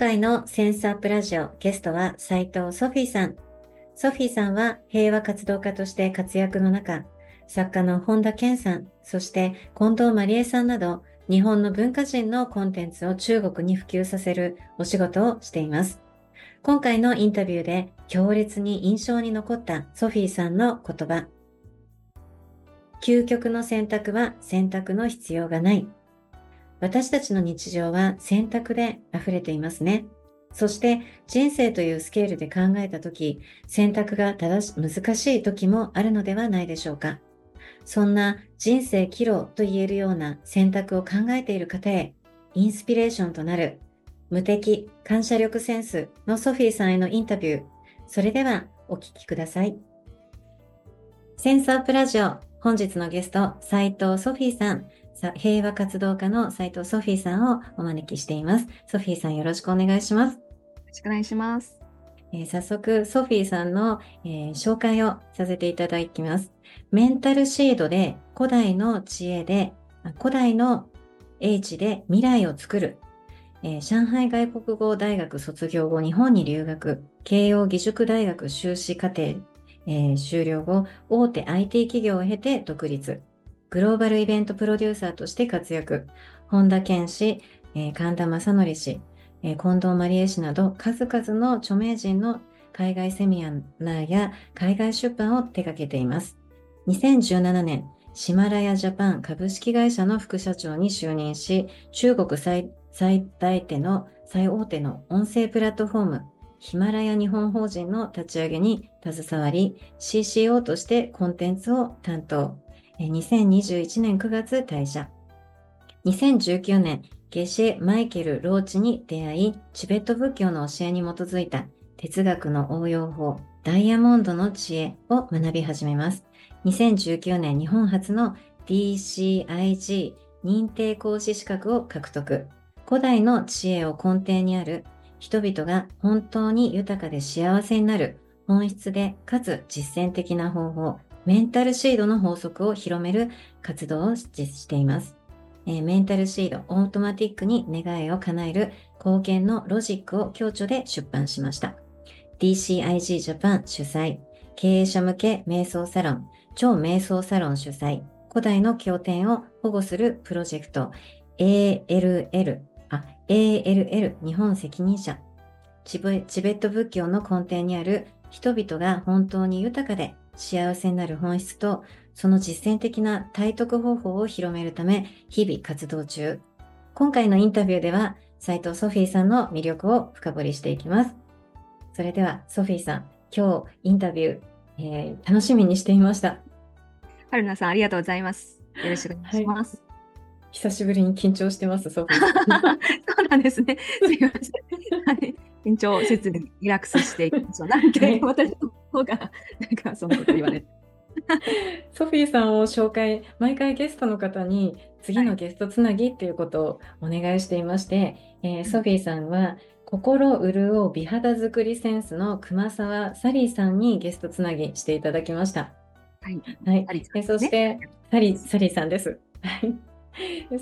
回のセンスアップラジオゲストは斉藤ソフィーさん。ソフィーさんは平和活動家として活躍の中、作家の本田健さん、そして近藤まりえさんなど、日本の文化人のコンテンツを中国に普及させるお仕事をしています。今回のインタビューで強烈に印象に残ったソフィーさんの言葉。究極の選択は選択の必要がない。私たちの日常は選択で溢れていますね。そして人生というスケールで考えたとき、選択が正し難しい時もあるのではないでしょうか。そんな人生岐路と言えるような選択を考えている方へ、インスピレーションとなる無敵感謝力センスのソフィーさんへのインタビュー。それではお聞きください。センスアップラジオ、本日のゲスト、斉藤ソフィーさん。平和活動家の斉藤ソフィーさんをお招きしています。ソフィーさんよろしくお願いします。よろしくお願いします。えー、早速、ソフィーさんの、えー、紹介をさせていただきます。メンタルシードで古代の知恵で、古代の英知で未来を作る。えー、上海外国語大学卒業後、日本に留学、慶応義塾大学修士課程、え修了後、大手 IT 企業を経て独立。グローバルイベントプロデューサーとして活躍。本田健氏、えー、神田正則氏、えー、近藤まりえ氏など数々の著名人の海外セミナーや海外出版を手掛けています。2017年、シマラヤジャパン株式会社の副社長に就任し、中国最最大手の最大手の音声プラットフォーム、ヒマラヤ日本法人の立ち上げに携わり、CCO としてコンテンツを担当。2021年9月退社。2019年、ゲシェ・マイケル・ローチに出会い、チベット仏教の教えに基づいた哲学の応用法、ダイヤモンドの知恵を学び始めます。2019年、日本初の DCIG 認定講師資格を獲得。古代の知恵を根底にある人々が本当に豊かで幸せになる本質でかつ実践的な方法、メンタルシードの法則を広める活動を実施しています。えー、メンタルシードオートマティックに願いを叶える貢献のロジックを強著で出版しました。DCIG ジャパン主催、経営者向け瞑想サロン、超瞑想サロン主催、古代の経典を保護するプロジェクト ALL、あ、ALL 日本責任者、チベット仏教の根底にある人々が本当に豊かで幸せになる本質と、その実践的な体得方法を広めるため、日々活動中。今回のインタビューでは、斉藤ソフィーさんの魅力を深掘りしていきます。それでは、ソフィーさん、今日インタビュー、えー、楽しみにしていました。春菜さん、ありがとうございます。よろしくお願いします。はい久しぶりに緊張してます、ソフィー。そうなんですね。すいません。はい、緊張せずにリラックスしていきましょう。なんか、私の方が、なんかそんなこと言われて。ソフィーさんを紹介、毎回ゲストの方に次のゲストつなぎっていうことをお願いしていまして、えー、ソフィーさんは心潤う美肌作りセンスの熊沢サリーさんにゲストつなぎしていただきました。はい。はい。ね、そして、サリー、サリーさんです。はい。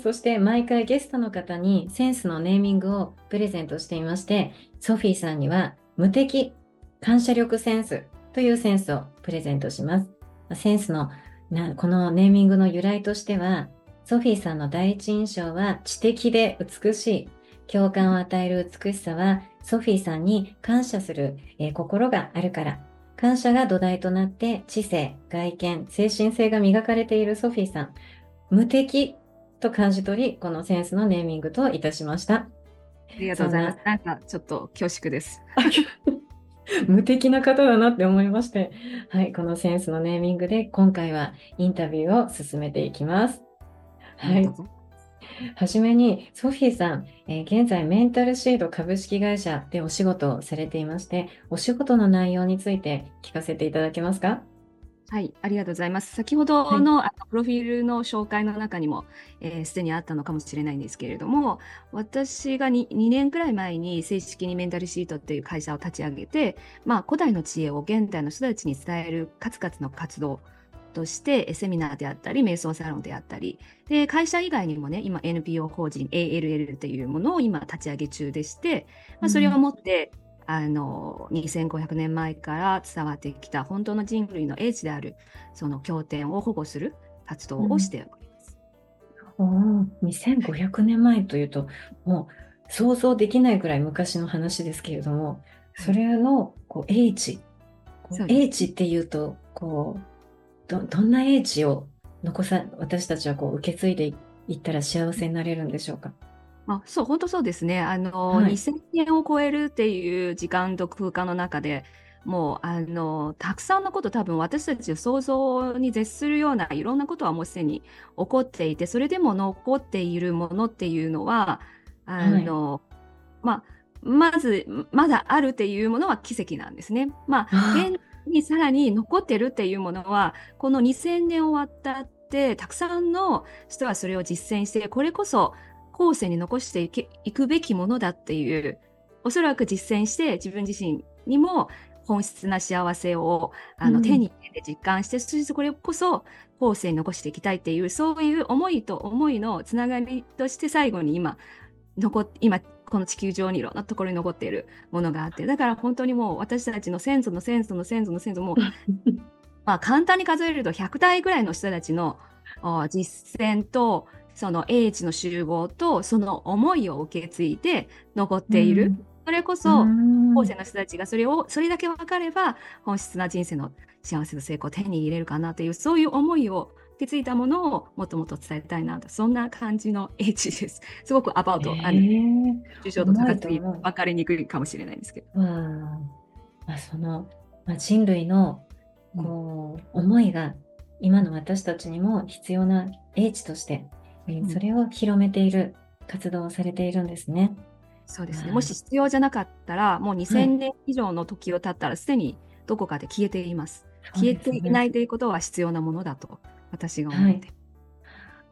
そして毎回ゲストの方にセンスのネーミングをプレゼントしていまして、ソフィーさんには無敵感謝力センスというセンスをプレゼントします。センスのなこのネーミングの由来としては、ソフィーさんの第一印象は知的で美しい、共感を与える美しさは、ソフィーさんに感謝する、えー心があるから。感謝が土台となって、知性、外見、精神性が磨かれているソフィーさん。無敵と感じ取り、このセンスのネーミングといたしました。ありがとうございます。なんかちょっと恐縮です。無敵な方だなって思いまして、はい、このセンスのネーミングで今回はインタビューを進めていきます。はいはじめに、ソフィーさん、えー現在メンタルシード株式会社でお仕事をされていまして、お仕事の内容について聞かせていただけますかはい、ありがとうございます。先ほどの,、あのプロフィールの紹介の中にもえーすで、にあったのかもしれないんですけれども、私が 2, 2年くらい前に正式にメンタルシートっていう会社を立ち上げて、まあ、古代の知恵を現代の人たちに伝える数々の活動として、えセミナーであったり、瞑想サロンであったり、で会社以外にもね、今 NPO 法人 ALL っていうものを今立ち上げ中でして、まあ、それをもって、あの2500年前から伝わってきた本当の人類の英知であるその経典を保護する活動をしております。おー2500年前というと、もう想像できないくらい昔の話ですけれども、それのこう英知、英知っていうと、こうど、どんな英知を残さ、私たちはこう受け継いでいったら幸せになれるんでしょうか？まあ、そう本当そうですね。あの、はい。2000年を超えるっていう時間と空間の中でもうあのたくさんのこと多分私たち想像に絶するようないろんなことはもうすでに起こっていてそれでも残っているものっていうのはあの、まあまずまだあるっていうものは奇跡なんですね。まあ現にさらに残ってるっていうものはこの2000年終わったってたくさんの人はそれを実践してこれこそ後世に残していけいくべきものだっていうおそらく実践して自分自身にも本質な幸せをあの、うん。手に入れて実感してそしてこれこそ後世に残していきたいっていうそういう思いと思いのつながりとして最後に今残っ今この地球上にいろんなところに残っているものがあってだから本当にもう私たちの先祖の先祖の先祖の先祖もまあ簡単に数えると100代ぐらいの人たちのあ実践とその英知の集合とその思いを受け継いで残っている、それこそうん。後世の人たちがそれをそれだけ分かれば本質な人生の幸せと成功を手に入れるかなというそういう思いを受け継いだものをもっともっと伝えたいなと。そんな感じの英知です。すごくアバウト、あのへー抽象度高すぎうまいと思う。分かりにくいかもしれないんですけど。まあ、その、まあ、人類のこう思いが今の私たちにも必要な英知として、それを広めている活動をされているんですね。そうですね。はいもし必要じゃなかったら、もうはい2000年以上の時を経ったら、すでにどこかで消えています。消えていないということは必要なものだと、私が思って。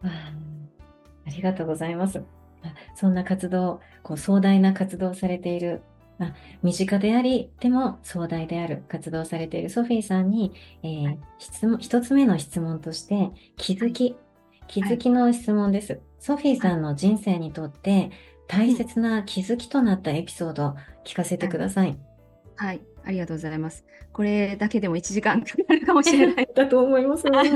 わあありがとうございます。あそんな活動、こう壮大な活動をされている、まあ、身近であり、でも壮大である活動をされているソフィーさんに、えー質問一つ目の質問として、気づき、気づきの質問です。ソフィーさんの人生にとって大切な気づきとなったエピソード、聞かせてください。はい、ありがとうございます。これだけでも1時間かかるかもしれない。だと思います。はい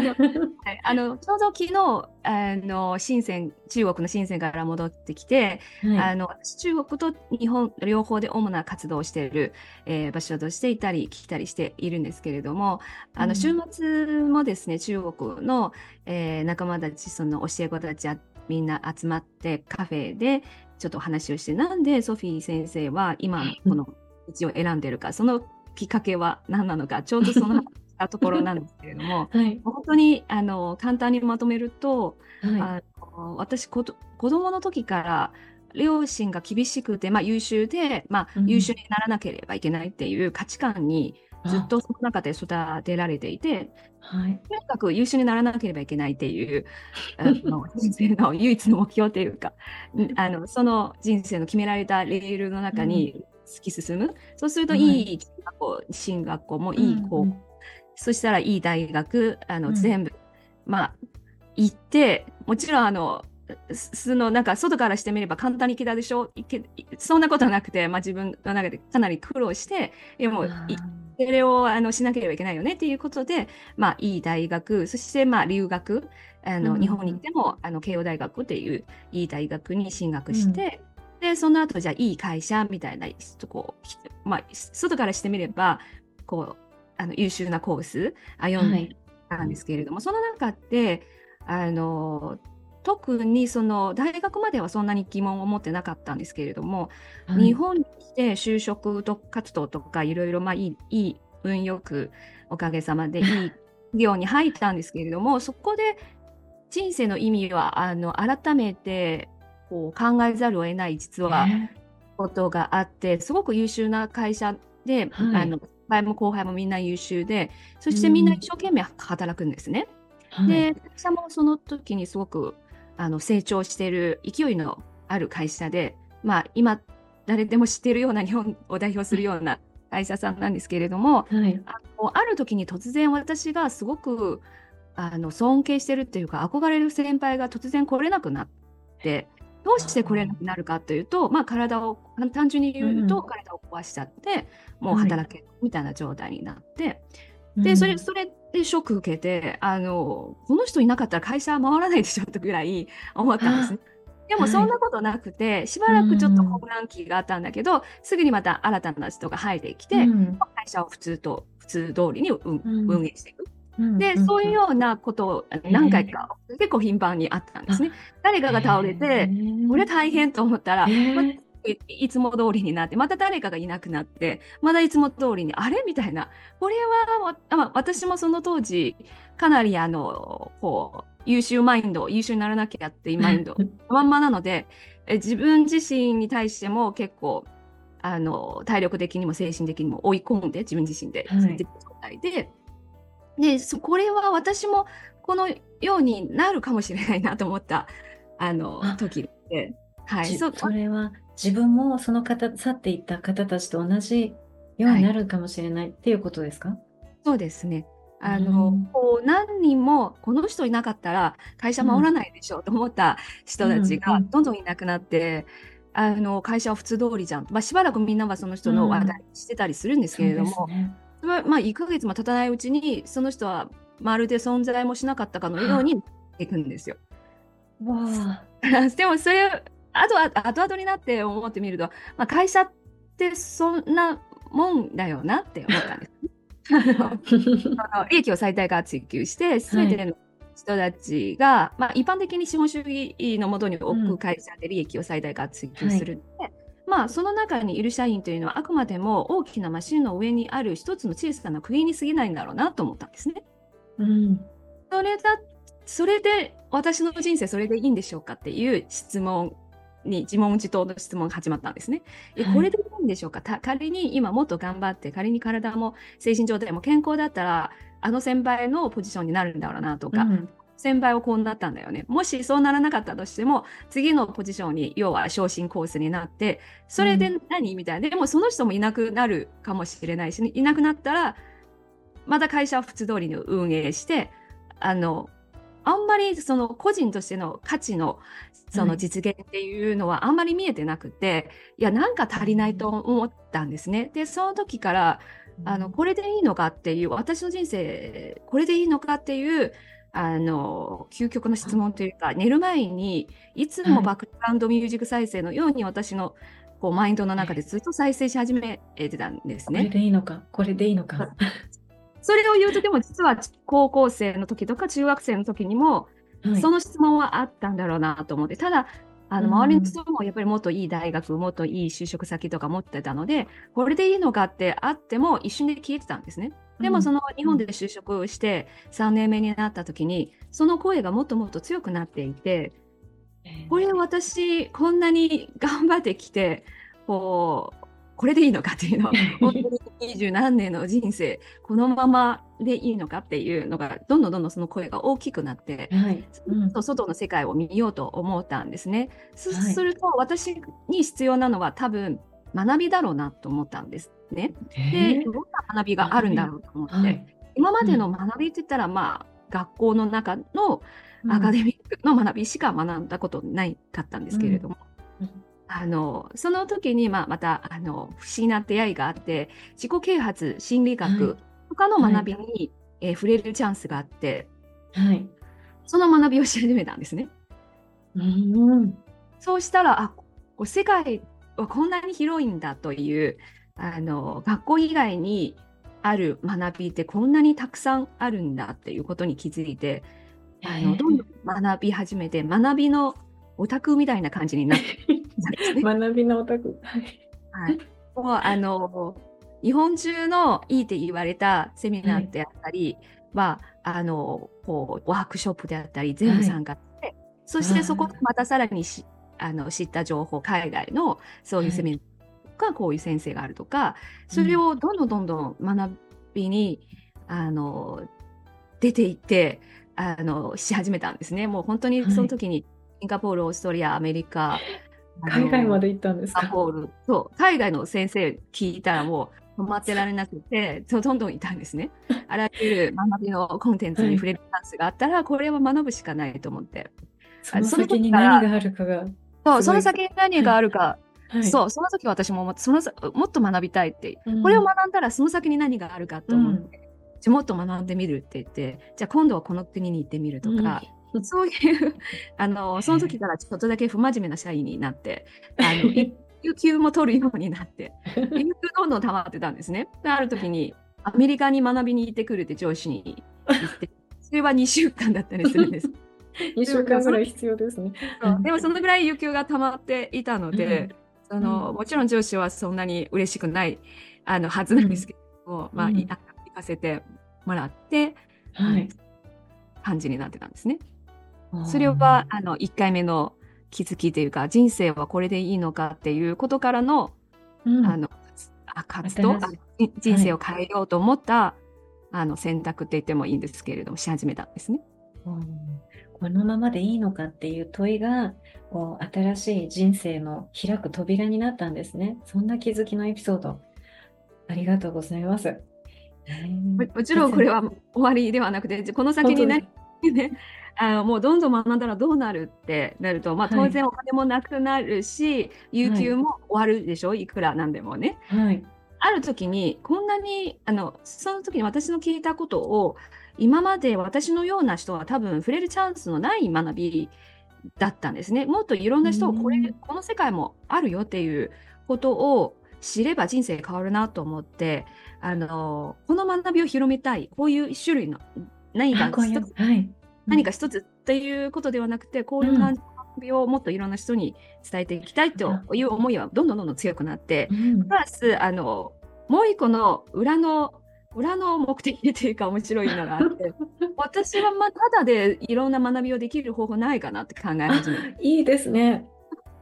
あのちょうど昨日あの深セン中国の深センから戻ってきて、はいあの私中国と日本両方で主な活動をしている、えー場所としていたり来たりしているんですけれどもあうんの週末もですね中国の、えー仲間たちその教え子たちあみんな集まってカフェでちょっとお話をしてなんでソフィー先生は今のこの道を選んでるかそのきっかけは何なのかちょうどそのたところなんですけれども はい。本当にあの簡単にまとめると、はあの私子供の時から両親が厳しくて、まあ、優秀で、まあうん優秀にならなければいけないっていう価値観にい。ずっとその中で育てられていてあ。はい。とにかく優秀にならなければいけないっていうあの人生の唯一の目標というかんあのその人生の決められたレールの中に突き進む、そうするとはい。い学校進学校もいい高校、うんそしたらいい大学あの、うん。全部まあ行ってもちろんあのすそのなんか外からしてみれば簡単に行けたでしょ？いけそんなことはなくて、まあ、自分の中でかなり苦労してでもそれをあのしなければいけないよねっていうことで、まあ、いい大学そしてまあ留学あの、うん日本にいてもあの慶応大学っていういい大学に進学して、で、その後、じゃあ、いい会社みたいな、こう、まあ、外からしてみれば、こう、あの優秀なコース歩んでたんですけれども、はい、その中で、あの、特にその大学まではそんなに疑問を持ってなかったんですけれども、はい、日本に来て就職活動とかいろいろまあいいいい運よくおかげさまで いい企業に入ったんですけれどもそこで人生の意味はあの改めてこう考えざるを得ない実は。ことがあってすごく優秀な会社で、はい、あの先輩も後輩もみんな優秀でそしてみんな一生懸命働くんですね。うん、で会社もその時にすごくあの成長している勢いのある会社で、まあ、今誰でも知っているような日本を代表するような会社さんなんですけれども、はい、あのある時に突然私がすごくあの尊敬してるっていうか憧れる先輩が突然来れなくなってどうして来れなくなるかというと、まあ、体を単純に言うと体を壊しちゃって、うん、もう働けみたいな状態になって、はい、でそれそれでショック受けてあのこの人いなかったら会社回らないでしょってぐらい思ったんですね。でもそんなことなくて、はい、しばらくちょっと混乱期があったんだけど、すぐにまた新たな人が入ってきて、うん、会社を普通と普通通りに、うん、運営していく。で、そういうようなことを何回か、えー、結構頻繁にあったんですね。誰かが倒れて、えー、これ大変と思ったら、えー。いつも通りになって、また誰かがいなくなって、まだいつも通りに、あれみたいな。これは、ま私もその当時、かなりあの、こう、優秀マインド、優秀にならなきゃっていうマインド、まんまなので、え自分自身に対しても結構、あの、体力的にも精神的にも追い込んで、自分自身で、はい、状態で、で、これは私もこのようになるかもしれないなと思った、あの、時で、はい。それは自分もその方、去っていった方たちと同じようになるかもしれないっていうことですか、はい、そうですね。あの、うん、こう何人もこの人いなかったら会社守らないでしょうと思った人たちがどんどんいなくなって、あの会社は普通通りじゃん、まあ、しばらくみんなはその人の話題してたりするんですけれども、うんはまあ1ヶ月も経たないうちにその人はまるで存在もしなかったかのようにいくんですよ。わ でもそれあとは後々になって思ってみると、まあ、会社ってそんなもんだよなって思ったんです。利益を最大化追求して、すべての人たちが、はい、まあ、一般的に資本主義のもとに置く会社で利益を最大化追求するので、うんはい、まあ、その中にいる社員というのは、あくまでも大きなマシンの上にある一つの小さな釘に過ぎないんだろうなと思ったんですね。うん、それだそれで私の人生それでいいんでしょうかっていう質問に自問自答の質問が始まったんですね。え、これでいいんでしょうか？仮に今もっと頑張って、仮に体も精神状態も健康だったら、あの先輩のポジションになるんだろうなとか、うん、先輩はこうなったんだよね。もしそうならなかったとしても、次のポジションに、要は昇進コースになって、それで何、みたいな。でもその人もいなくなるかもしれないし、いなくなったら、また会社は普通通りに運営して、あの、あんまりその個人としての価値のその実現っていうのはあんまり見えてなくて、はい、いや、なんか足りないと思ったんですね。で、その時から、あの、これでいいのかっていう、私の人生、これでいいのかっていう、あの、究極の質問というか、寝る前に、いつもバックグラウンドミュージック再生のように私のこうマインドの中でずっと再生し始めてたんですね。これでいいのか、これでいいのか？それを言うと、でも実は高校生の時とか中学生の時にも、はい、その質問はあったんだろうなと思って、ただ、あの周りの人もやっぱりもっといい大学、もっといい就職先とか持ってたので、これでいいのかってあっても一瞬で消えてたんですね。でもその日本で就職して3年目になった時に、その声がもっともっと強くなっていて、これ私こんなに頑張ってきて、こう、これでいいのかっていうのは、本当に二十何年の人生、このままでいいのかっていうのが、どんどんどんどんその声が大きくなって、はい。うん、外の世界を見ようと思ったんですね。そうすると、私に必要なのは多分、学びだろうなと思ったんですね。で、どんな学びがあるんだろうと思って、はい、今までの学びって言ったら、まあ、学校の中のアカデミックの学びしか学んだことないかったんですけれども、うん。うん。あのその時に、まあ、またあの不思議な出会いがあって自己啓発心理学、はい、他の学びに、はい、えー、触れるチャンスがあって、はい、その学びをし始めたんですね。うん、そうしたらあ世界はこんなに広いんだというあの学校以外にある学びってこんなにたくさんあるんだっていうことに気づいてあのどんどん学び始めて学びのオタクみたいな感じになって、学びのオタク。はい。もうあの日本中のいいって言われたセミナーであったりは、はい、あのこうワークショップであったり全部参加して、はい、そしてそこでまたさらにしあの知った情報海外のそういうセミナーか、こういう先生があるとかそれをどんどんどんどん学びにあの出ていってあのし始めたんですね。もう本当にその時にシンガポール、オーストリア、アメリカ、海外まで行ったんですか？そう海外の先生聞いたらもう止まってられなくてどんどんいたんですね。あらゆる学びのコンテンツに触れるチャンスがあったら、はい、これは学ぶしかないと思って。その先に何があるかが。そうその先に何があるか。はい、そうその時私もそのもっと学びたいって、うん、これを学んだらその先に何があるかと思って、うん、じゃもっと学んでみるって言ってじゃあ今度はこの国に行ってみるとか、そういう あのその時からちょっとだけ不真面目な社員になってあの 有給も取るようになって有給どんどん溜まってたんですね。である時にアメリカに学びに行ってくるって上司に言って それは2週間だったりするんです。2週間ぐらい必要ですね。でもそのぐらい有給が溜まっていたので、そのもちろん上司はそんなに嬉しくないあのはずなんですけども、まあ、行かせてもらって、はい、感じになってたんですね。それはあの1回目の気づきというか人生はこれでいいのかっていうことからの,、あの活動人生を変えようと思った、あの選択って言ってもいいんですけれどもし始めたんですね。このままでいいのかっていう問いがこう新しい人生の開く扉になったんですね。そんな気づきのエピソード。ありがとうございます。もちろんこれは終わりではなくてこの先に何ねあのもうどんどん学んだらどうなるってなると、まあ、当然お金もなくなるし、はい、有給も終わるでしょ、はい、いくらなんでもね。はい、ある時にこんなにあのその時に私の聞いたことを今まで私のような人は多分触れるチャンスのない学びだったんですね。もっといろんな人をこれ、この世界もあるよっていうことを知れば人生変わるなと思ってあのこの学びを広めたい。こういう種類の何か一つ、はい、何か一つっていうことではなくて、こういう感じの学びをもっといろんな人に伝えていきたいという思いはどんどんどんどん強くなって、プラスあのもう一個の裏の裏の目的というか面白いのがあって 私はまあただでいろんな学びをできる方法ないかなって考え始めていいですね。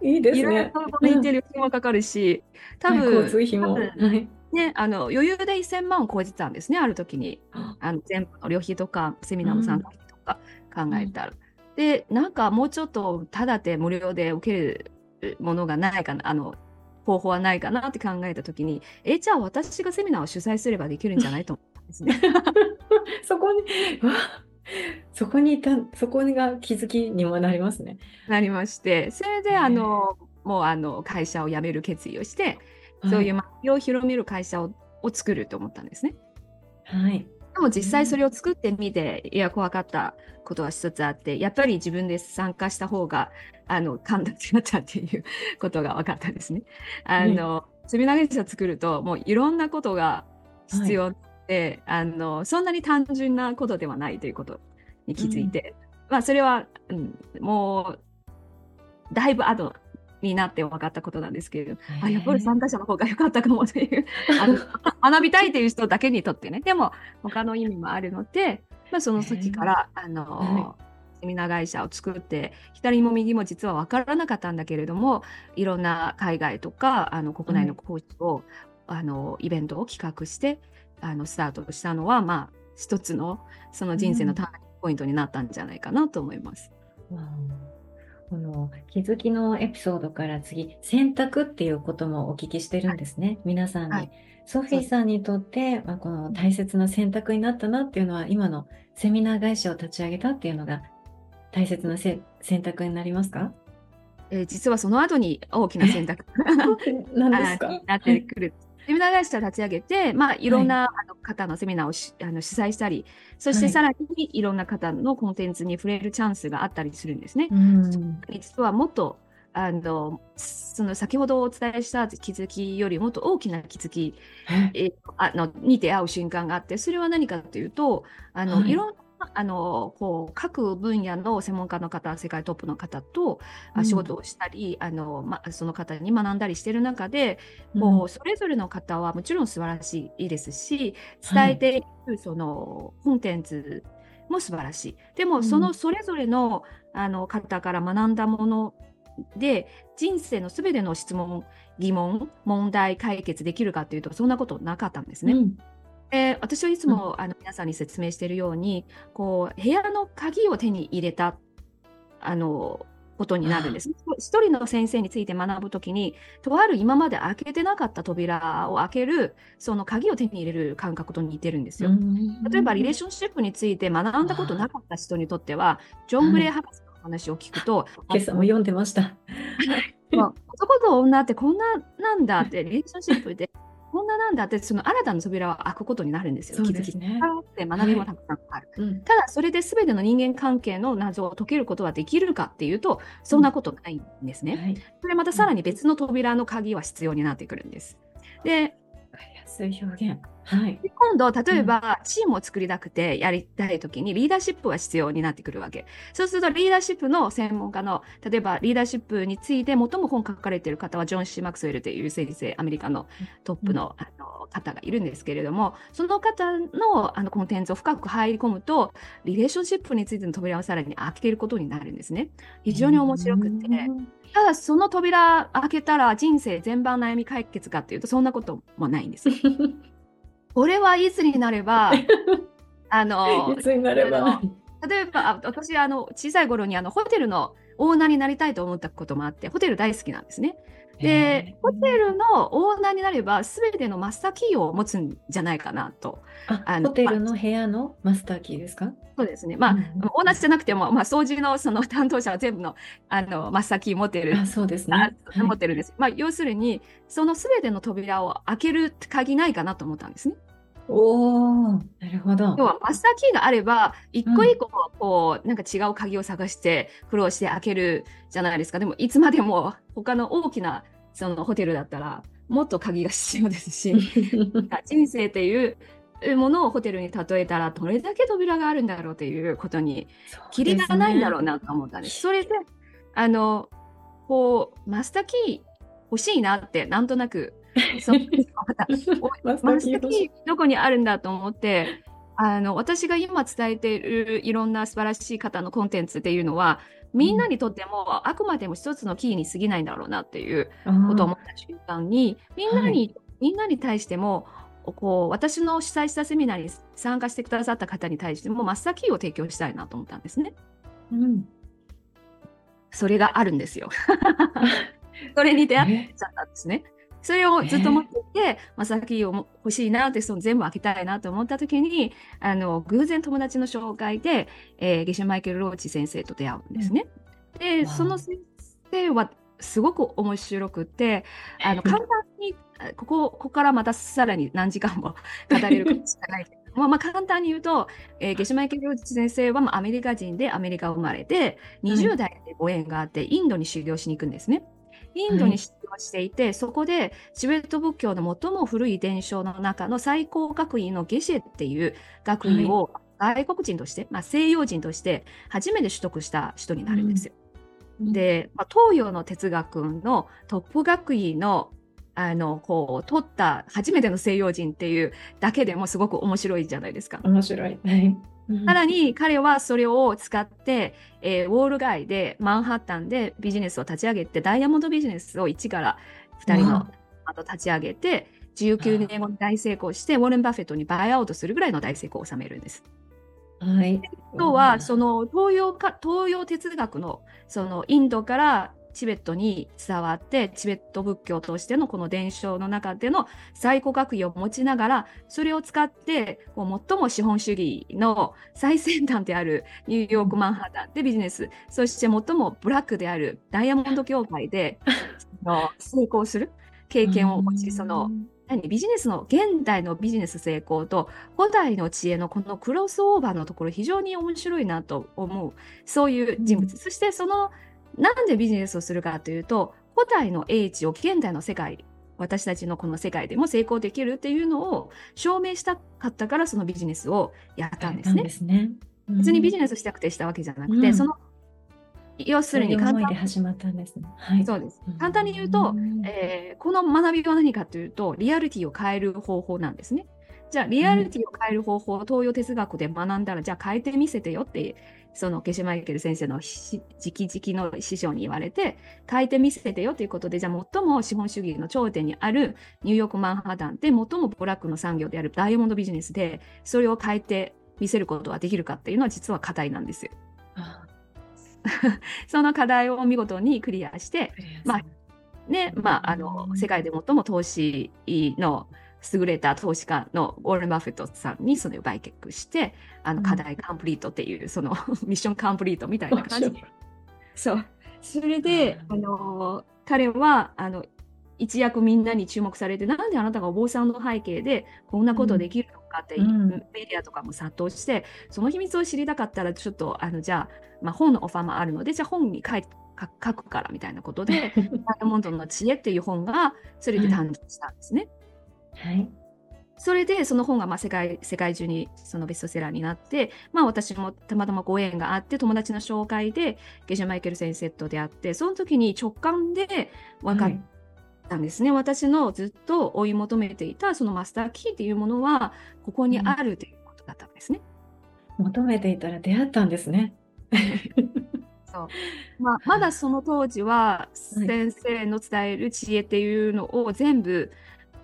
いいですね。いろんなところに行ってる費もかかるし、多分、交通費も、はい。ね、あの余裕で1000万を超えてたんですね、ある時に。あ。の全部の旅費とか、セミナーの参加費とか考えたら。うん、で、なんかもうちょっとただで無料で受けるものがないかな、あの方法はないかなって考えた時に、え、じゃあ私がセミナーを主催すればできるんじゃないと思ったんですね。そこに、そこにいた、そこが気づきにもなりますね。なりまして、それで、あの、もうあの会社を辞める決意をして、そういう学びを広める会社をを作ると思ったんですね。はい。でも実際それを作ってみて、いや、怖かったことは一つあって、やっぱり自分で参加した方が、あの、簡単だったっていうことが分かったんですね。あの、積み投げ者作ると、もういろんなことが必要で、はい、あの、そんなに単純なことではないということに気づいて、うん、まあ、それは、うん、もう、だいぶ後になって分かったことなんですけれど、あやっぱり参加者の方が良かったかもという あの学びたいという人だけにとってねでも他の意味もあるので、まあ、その時から、あの、はい、セミナー会社を作って左も右も実は分からなかったんだけれどもいろんな海外とかあの国内のコーチを、はい、あのイベントを企画してあのスタートしたのはまあ一つのその人生のターニングポイントになったんじゃないかなと思います。うんこの気づきのエピソードから次、選択っていうこともお聞きしてるんですね、はい、皆さんに。はい、ソフィーさんにとって、まあ、この大切な選択になったなっていうのは、今のセミナー会社を立ち上げたっていうのが大切な選択になりますか？えー、実はその後に大きな選択 なんですか？になってくるセミナー会社立ち上げて、まあ、い。ろんな、あの方のセミナーをしあの主催したり、そしてさらにいろんな方のコンテンツに触れるチャンスがあったりするんですね。実はもっとあのその先ほどお伝えした気づきよりもっと大きな気づき、え？あのに出会う瞬間があってそれは何かというとあの、はい、いろんなあのこう各分野の専門家の方世界トップの方と仕事をしたり、うん、あのま、その方に学んだりしている中で、こうそれぞれの方はもちろん素晴らしいですし伝えているそのコンテンツも素晴らしい。でもそのそれぞれの,、あの方から学んだもので人生のすべての質問疑問問題解決できるかというとそんなことなかったんですね。うんで私はいつも、うん、あの皆さんに説明しているようにこう部屋の鍵を手に入れたあのことになるんです。一人の先生について学ぶときに、とある今まで開けてなかった扉を開ける、その鍵を手に入れる感覚と似てるんですよ。例えば、リレーションシップについて学んだことなかった人にとっては、ジョン・グレイ博士の話を聞くと、今朝も読んでました。男と女ってこんななんだって、リレーションシップでこんななんだって、その新たな扉は開くことになるんですよ。そうですね。って学びもたくさんある。はいうん、ただ、それで全ての人間関係の謎を解けることはできるかっていうと、そんなことないんですね。うんはい、それまたさらに別の扉の鍵は必要になってくるんです。で、安い表現。はい、今度、例えば、チームを作りたくてやりたいときに、リーダーシップは必要になってくるわけ。そうすると、リーダーシップの専門家の、例えば、リーダーシップについて最も本書かれている方は、ジョン・シー・マクスウェルという先生、アメリカのトップの,、あの方がいるんですけれども、その方のあのコンテンツを深く入り込むと、リレーションシップについての扉をさらに開けることになるんですね。非常に面白くて。ただその扉開けたら人生全般悩み解決かっていうとそんなこともないんです。これはいつになれば、あの、いつになれば。例えば、私、あの、小さい頃にあのホテルのオーナーになりたいと思ったこともあって、ホテル大好きなんですね。で、ホテルのオーナーになれば、すべてのマスターキーを持つんじゃないかなと。あホテルの部屋のマスターキーですか？そうですね。まあ、うん、同じじゃなくても、まあ、掃除のその担当者は全部の あのマスターキー持ってる。あそうですね。持ってるんです。はい、まあ、要するに、そのすべての扉を開ける鍵ないかなと思ったんですね。おお、なるほど。要はマスターキーがあれば、一個一個こう、うん、なんか違う鍵を探して苦労して開けるじゃないですか。でもいつまでも他の大きなそのホテルだったらもっと鍵が必要ですし、人生っていうものをホテルに例えたらどれだけ扉があるんだろうということにきりがないんだろうなと思ったんです。そ、ね、れであのこうマスターキー欲しいなってなんとなくそ マスターキーどこにあるんだと思って あの私が今伝えているいろんな素晴らしい方のコンテンツっていうのはみんなにとっても、あくまでも一つのキーに過ぎないんだろうなっていうことを思った瞬間にみんなに、はい、みんなに対してもこう私の主催したセミナーに参加してくださった方に対してもマスターキーを提供したいなと思ったんですね。うん、それがあるんですよ。それに出会っちゃったんですね。それをずっと持っていて、マスターキーを欲しいなってその全部開けたいなと思った時にあの偶然友達の紹介で、えー、ゲシュマイケル・ローチ先生と出会うんですね。でその先生はすごく面白くてあの簡単にここここからまたさらに何時間も語れるかもしれないけども、まあ、簡単に言うと、えー、ゲシュマイケル・ローチ先生は、まあ、アメリカ人でアメリカ生まれて20代でご縁があって、インドに修行しに行くんですね。インドに出張していて、はい、そこでチベット仏教の最も古い伝承の中の最高学位のゲシェっていう学位を外国人として、はい、まあ、西洋人として初めて取得した人になるんですよ。うん、で、まあ、東洋の哲学のトップ学位のあのこう取った初めての西洋人っていうだけでもすごく面白いじゃないですか。面白い。はいさらに彼はそれを使って、えー、ウォール街でマンハッタンでビジネスを立ち上げてダイヤモンドビジネスを1から2人のと立ち上げて19年後に大成功してウォーレン・バフェットにバイアウトするぐらいの大成功を収めるんです。はい、とはその東洋か東洋哲学のそのインドからチベットに伝わってチベット仏教としてのこの伝承の中での最古学位を持ちながらそれを使ってこう最も資本主義の最先端であるニューヨーク・マンハッタンでビジネスそして最もブラックであるダイヤモンド協会で成功する経験を持ちその何ビジネスの現代のビジネス成功と古代の知恵のこのクロスオーバーのところ非常に面白いなと思うそういう人物、そしてそのなんでビジネスをするかというと、古代の英知を現代の世界、私たちのこの世界でも成功できるっていうのを証明したかったからそのビジネスをやったんですね。すねうん、別にビジネスしたくてしたわけじゃなくて、うん、その要するに簡単で始まったんですね。はい、そうです。簡単に言うと、えー、この学びは何かというと、リアリティを変える方法なんですね。じゃあ、リアリティを変える方法を東洋哲学で学んだら、じゃあ変えてみせてよってそのケシュマイケル先生の直々の師匠に言われて変えてみせてよということでじゃあ最も資本主義の頂点にあるニューヨークマンハッタンで最もブラックの産業であるダイヤモンドビジネスでそれを変えてみせることはできるかっていうのは実は課題なんですよ。その課題を見事にクリアして、まあねまあ、あの世界で最も投資の優れた投資家のウォーレン・バフェットさんにそれを売却して、あの課題カンプリートっていう、うん、その ミッションカンプリートみたいな感じで。そう。それで、あの彼はあの一躍みんなに注目されて、なんであなたがお坊さんの背景でこんなことできるのかって、うん、メディアとかも殺到して、その秘密を知りたかったら、ちょっとあのじゃあ、まあ、本のオファーもあるので、じゃあ本に書い書くからみたいなことで、ダイヤモンドの知恵っていう本がそれで誕生したんですね。はい。それでその本がまあ世界世界中にそのベストセラーになって、まあ、私もたまたまご縁があって友達の紹介でゲジャ・マイケル先生と出会ってその時に直感で分かったんですね、はい、私のずっと追い求めていたそのマスターキーっていうものはここにあるということだったんですね。うん、求めていたら出会ったんですね。そうまあ、まだその当時は先生の伝える知恵っていうのを全部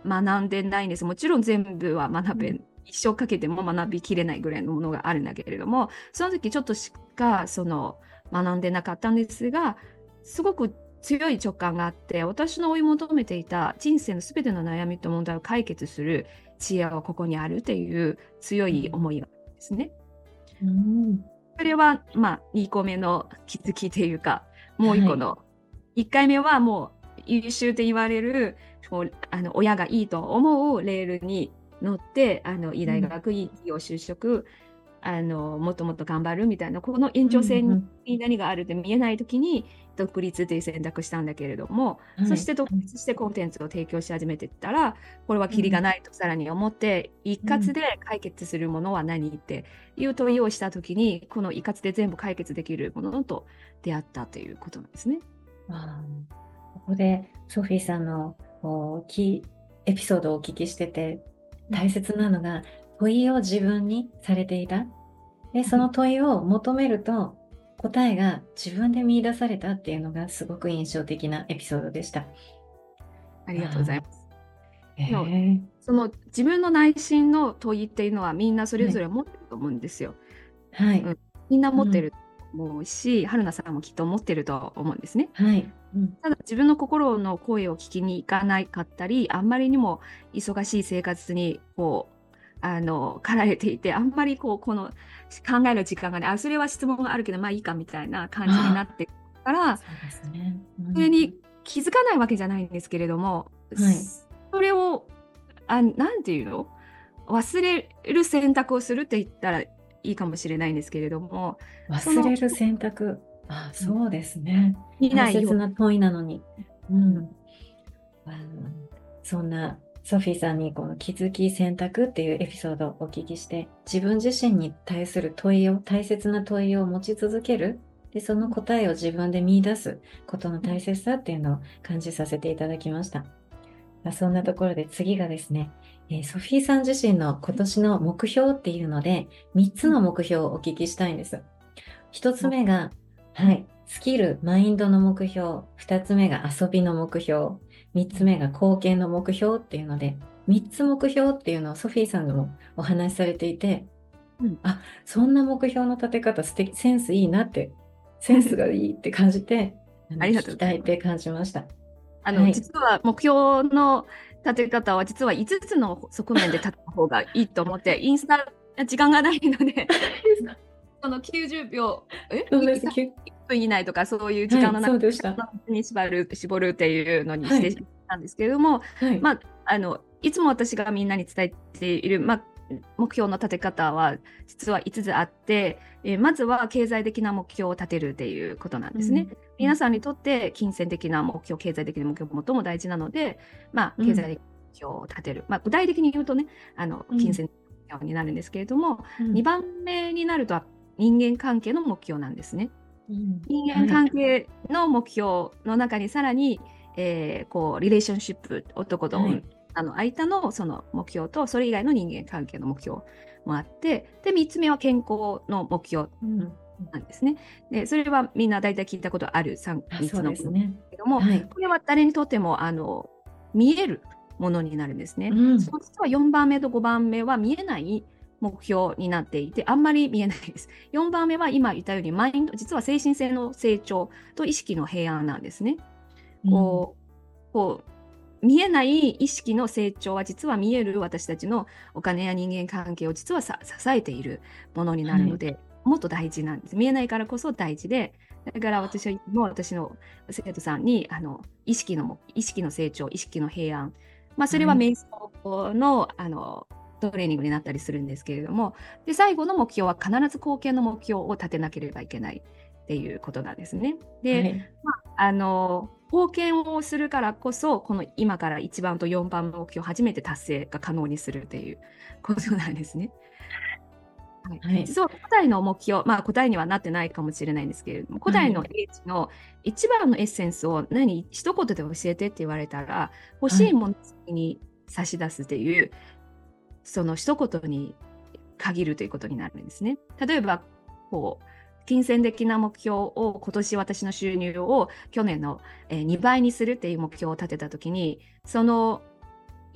学んでないんです。もちろん全部は学べ、うん、一生かけても学びきれないぐらいのものがあるんだけれども、その時ちょっとしかその学んでなかったんですが、すごく強い直感があって、私の追い求めていた人生のすべての悩みと問題を解決する知恵はここにあるっていう強い思いがですね。うん、それは、まあ、2個目の気づきというか、もう1個の、はい、1回目はもう優秀って言われるこうあの親がいいと思うレールに乗ってあのいい大学、いい企業就職あのもっともっと頑張るみたいなこの延長線に何があるって見えない時に独立という選択したんだけれども、そして独立してコンテンツを提供し始めていったらこれはキリがないとさらに思って、一括で解決するものは何っていう問いをした時にこの一括で全部解決できるものと出会ったということなんですね。ここでソフィーさんのキエピソードをお聞きしてて大切なのが問いを自分にされていた。で、その問いを求めると答えが自分で見出されたっていうのがすごく印象的なエピソードでした。ありがとうございます。えー、その自分の内心の問いっていうのはみんなそれぞれ持ってると思うんですよ。はい。うん、みんな持ってると思うし、うん、春菜さんもきっと持ってると思うんですね。はい。ただ自分の心の声を聞きに行かないかったりあんまりにも忙しい生活にこうあの駆られていてあんまりこうこの考える時間がねあそれは質問があるけどまあいいかみたいな感じになってから そうですね、うん、それに気づかないわけじゃないんですけれども、はい、それをあなんていうの？忘れる選択をするって言ったらいいかもしれないんですけれども忘れる選択あそうですね。大切な問いなのに。うん。そんなソフィーさんにこの気づき選択っていうエピソードをお聞きして、自分自身に対する問いを、大切な問いを持ち続ける。で、その答えを自分で見出すことの大切さっていうのを感じさせていただきました。まあ、そんなところで次がですね、えー、ソフィーさん自身の今年の目標っていうので、3つの目標をお聞きしたいんです。1つ目が、はい。スキル、マインドの目標。二つ目が遊びの目標。三つ目が貢献の目標っていうので、三つ目標っていうのをソフィーさんでもお話しされていて、うん、あ、そんな目標の立て方素敵、センスいいなって、センスがいいって感じて、ありがとうございって感じました。あの、はい、実は目標の立て方は実は5つの側面で立った方がいいと思って、インスタ時間がないので その90秒、え？1分以内とかそういう時間の中に縛る、絞るっていうのにしてたんですけれども、はい、まあ、あの、いつも私がみんなに伝えている、まあ、目標の立て方は実は5つあって、えー、まずは経済的な目標を立てるっていうことなんですね。うん、皆さんにとって金銭的な目標、経済的な目標も最も大事なので、まあ、経済的な目標を立てる。うん、まあ、具体的に言うとね、あの、金銭的な目標になるんですけれども、うん、2番目になると人間関係の目標なんですね。うん、人間関係の目標の中にさらに、はい、えー、こう、リレーションシップ、男と、はい、あの相手のその目標と、それ以外の人間関係の目標もあって、で、3つ目は健康の目標。うんなんですね。で、それはみんな大体聞いたことある 3, 3つのものですけども、ねはい、これは誰にとってもあの見えるものになるんですね。うん、その実は4番目と5番目は見えない目標になっていて、あんまり見えないです。4番目は今言ったように、マインド、実は精神性の成長と意識の平安なんですね。こう、こう、見えない意識の成長は実は見える私たちのお金や人間関係を実は支えているものになるので、はいもっと大事なんです。見えないからこそ大事で、だから私はもう私の生徒さんにあの意識の意識の成長、意識の平安、まあ、それは瞑想のはい、あのトレーニングになったりするんですけれども、で最後の目標は必ず貢献の目標を立てなければいけないっていうことなんですね。で、はい、まあ、あの貢献をするからこそ、この今から1番と4番の目標を初めて達成が可能にするっていうことなんですね。はい、実は古代の目標、まあ、答えにはなってないかもしれないんですけれども、古代の英知の一番のエッセンスを何、一言で教えてって言われたら、欲しいものに差し出すっていう、はい、その一言に限るということになるんですね。例えば、こう、金銭的な目標を今年私の収入を去年の2倍にするっていう目標を立てたときに、その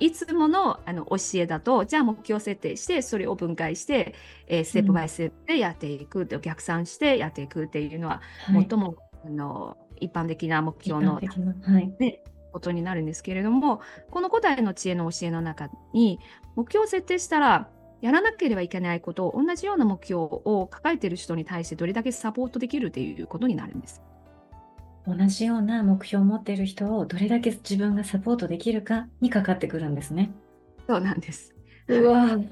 いつものあの教えだと、じゃあ目標設定して、それを分解して、えー、ステップバイステップでやっていく、うん、逆算してやっていくっていうのは、はい、最もあの一般的な目標の、はい、でことになるんですけれども、この古代の知恵の教えの中に、目標を設定したら、やらなければいけないことを同じような目標を抱えている人に対してどれだけサポートできるということになるんです。同じような目標を持っている人をどれだけ自分がサポートできるかにかかってくるんですね。そうなんです。うわ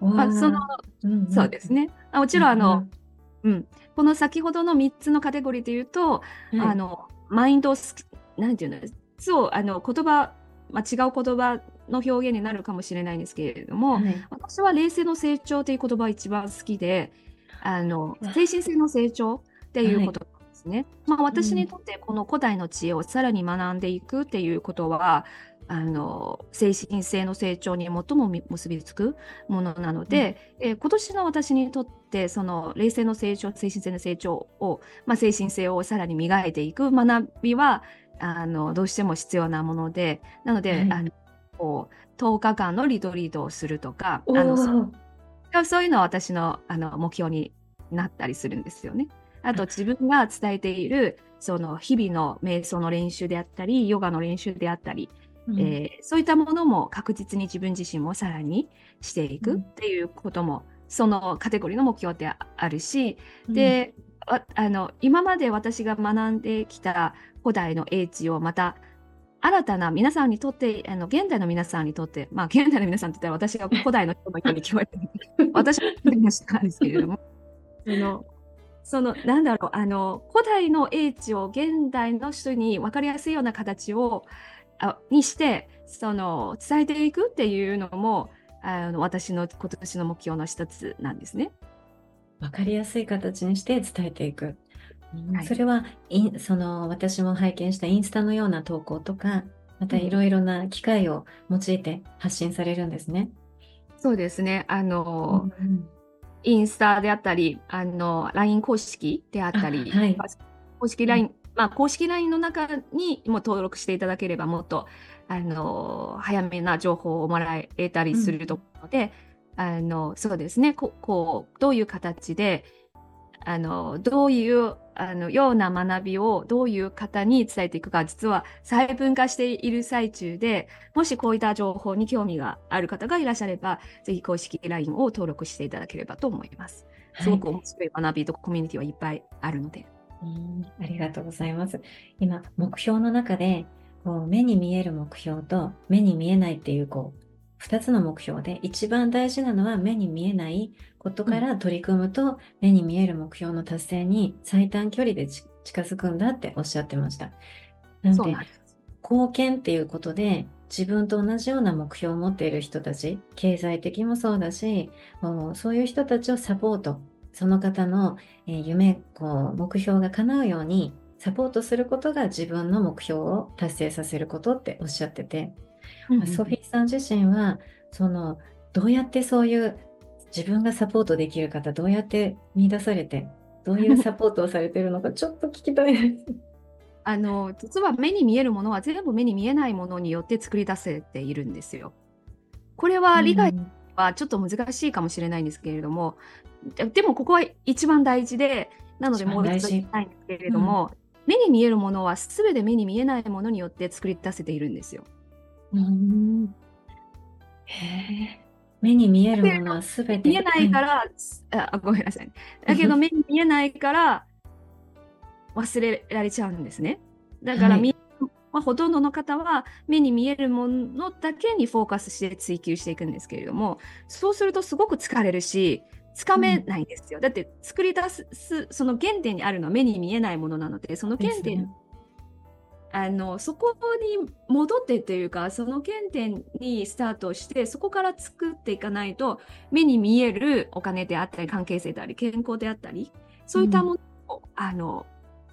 まあ、その、うんうん、そうですね。あもちろん、あの、うん、うん、この先ほどの3つのカテゴリーで言うと、はい、あの、マインドなんていうの、そう、あの、言葉、まあ、違う言葉の表現になるかもしれないんですけれども、はい、私は冷静の成長という言葉が一番好きで、あの、精神性の成長っていうことですね。まあ、私にとってこの古代の知恵をさらに学んでいくっていうことは、あの精神性の成長に最も結びつくものなので、うん、えー、今年の私にとってその冷静の成長精神性の成長を、まあ、精神性をさらに磨いていく学びはあのどうしても必要なものでなので、はい、あのこう10日間のリトリートをするとかあのそういうのは私のあの目標になったりするんですよね。あと自分が伝えているその日々の瞑想の練習であったり、ヨガの練習であったり、うん、えー、そういったものも確実に自分自身もさらにしていくっていうことも、そのカテゴリーの目標であるし、うん、でああの今まで私が学んできた古代の英知をまた新たな皆さんにとって、あの現代の皆さんにとって、まあ現代の皆さんって言ったら私が古代の人のように聞こえて 私は古代の人なんですけれども、そのそのなんだろうあの古代の英知を現代の人に分かりやすいような形をあにしてその伝えていくっていうのもあの私の今年の目標の一つなんですね。分かりやすい形にして伝えていく。はい、それはその私も拝見したインスタのような投稿とかまたいろいろな機会を用いて発信されるんですね。うん、そうですねあの、うんうんインスタであったり、あの、LINE 公式であったり、はい、公式 LINE、まあ、公式 LINE の中にも登録していただければ、もっと、あの、早めな情報をもらえたりすると思うので、うん、あの、そうですね、ここう、どういう形で、あの、どういうあのような学びをどういう方に伝えていくか、実は細分化している最中で、もしこういった情報に興味がある方がいらっしゃれば、ぜひ公式 LINE を登録していただければと思います。すごく面白い学びとコミュニティはいっぱいあるので。うんありがとうございます。今、目標の中で、こう目に見える目標と目に見えないっていうこう2つの目標で一番大事なのは目に見えないことから取り組むと、目に見える目標の達成に最短距離で近づくんだっておっしゃってました。なので、貢献っていうことで、自分と同じような目標を持っている人たち、経済的もそうだし、そういう人たちをサポート、その方の、え夢、こう、目標が叶うようにサポートすることが自分の目標を達成させることっておっしゃってて、うんうん、ソフィーさん自身は、その、どうやってそういう自分がサポートできる方、どうやって見出されて、どういうサポートをされてるのか、ちょっと聞きたいです。あの実は目に見えるものは全部目に見えないものによって作り出せているんですよ。これは理解はちょっと難しいかもしれないんですけれども、うん、でもここは一番大事で、なのでもう一度言いたいんですけれども、うん、目に見えるものは全て目に見えないものによって作り出せているんですよ。うん、へえ。目に見えるものはすべて。見えないから、あごめんなさい。だけど 目に見えないから忘れられちゃうんですね。だから、はい、まあ、ほとんどの方は目に見えるものだけにフォーカスして追求していくんですけれども、そうするとすごく疲れるし、つかめないんですよ。うん、だって作り出す、その原点にあるのは目に見えないものなので、その原点あのそこに戻ってっていうかその原点にスタートしてそこから作っていかないと目に見えるお金であったり関係性であり健康であったりそういったものを、うん、あの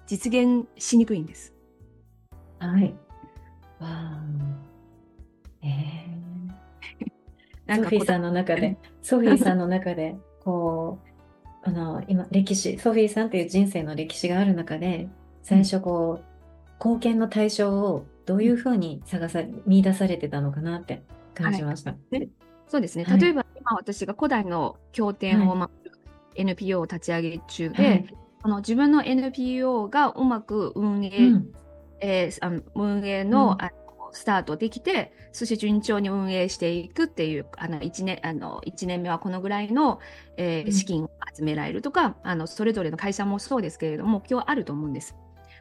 実現しにくいんです。はい。わあ。えー、ソフィーさんの中で、ソフィーさんの中で、こう、あの、今、歴史、ソフィーさんっていう人生の歴史がある中で、最初こう、貢献の対象をどういうふうに探さ見出されてたのかなって感じました。はい、そうですね、はい、例えば今私が古代の経典を守る NPO を立ち上げ中で、はい、あの自分の NPO がうまく運営、うん、えー、あの運営のうん、あのスタートできて、そして順調に運営していくっていう、あの1年あの1年目はこのぐらいの、えー、資金を集められるとか、うん、あのそれぞれの会社もそうですけれども、目標あると思うんです。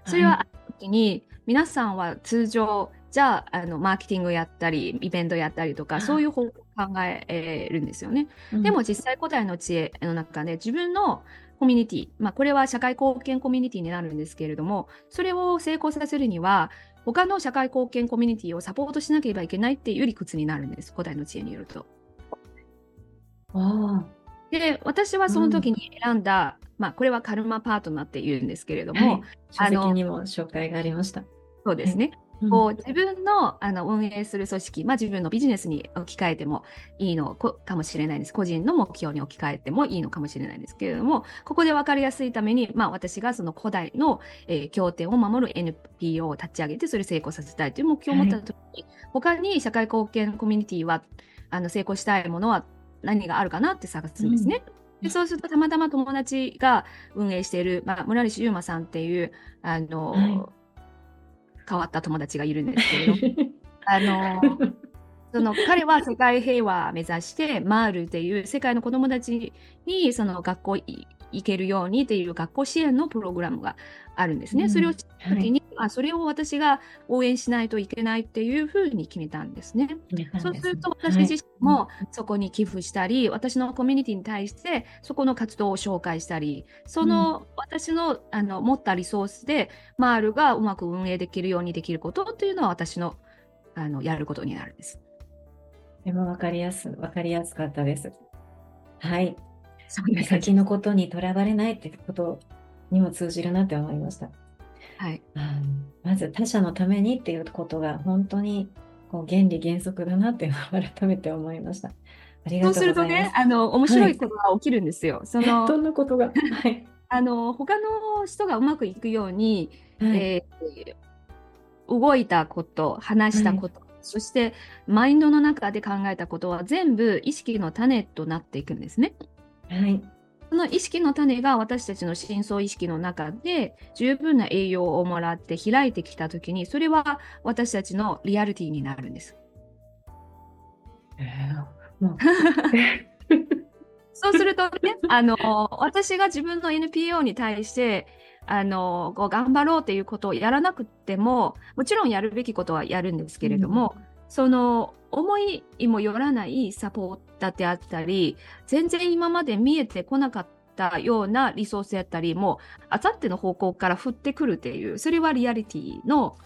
それは時に皆さんは通常じゃああのマーケティングやったりイベントやったりとかそういう方向を考えるんですよね。うん、でも実際古代の知恵の中で自分のコミュニティ、まあ、これは社会貢献コミュニティになるんですけれどもそれを成功させるには他の社会貢献コミュニティをサポートしなければいけないっていう理屈になるんです古代の知恵によると。あで私はその時に選んだまあ、これはカルマパートナーって言うんですけれども、はい、書籍にも紹介がありました。そうですね。こう自分のあの運営する組織、まあ、自分のビジネスに置き換えてもいいのかもしれないです。個人の目標に置き換えてもいいのかもしれないんですけれども、ここで分かりやすいために、まあ、私がその古代の、えー、経典を守る NPO を立ち上げて、それを成功させたいという目標を持ったときに、はい、他に社会貢献コミュニティはあの成功したいものは何があるかなって探すんですね。うんでそうするとたまたま友達が運営している、まあ、村西優馬さんっていうあの、はい、変わった友達がいるんですけれど あのその彼は世界平和を目指してマールっていう世界の子どもたちにその学校行けるようにっていう学校支援のプログラムがあるんですね。うん、それを知った時に、はい、あそれを私が応援しないといけないっていうふうに決めたんですね。そうすると私自身もそこに寄付したり、はい、私のコミュニティに対してそこの活動を紹介したり、その私のあの持ったリソースでマールがうまく運営できるようにできることっていうのは私のあのやることになるんです。でも分かりやす分かりやすかったです。はい。先のことにとらわれないってことにも通じるなって思いました。はい、まず他者のためにっていうことが本当にこう原理原則だなっていうのを改めて思いました。ありがとうそうするとね、あの面白いことが起きるんですよ。はい、その どんなことが、はい、あの他の人がうまくいくように、はい、えー、動いたこと、話したこと、はい、そしてマインドの中で考えたことは全部意識の種となっていくんですね。はい。その意識の種が私たちの深層意識の中で十分な栄養をもらって開いてきたときに、それは私たちのリアリティになるんです。えー、もう そうするとね、あの、私が自分の NPO に対して、あの、こう頑張ろうっていうことをやらなくても、もちろんやるべきことはやるんですけれども、うんその思いもよらないサポーターであったり、全然今まで見えてこなかったようなリソースやったりも、あさっての方向から降ってくるっていう、それはリアリティの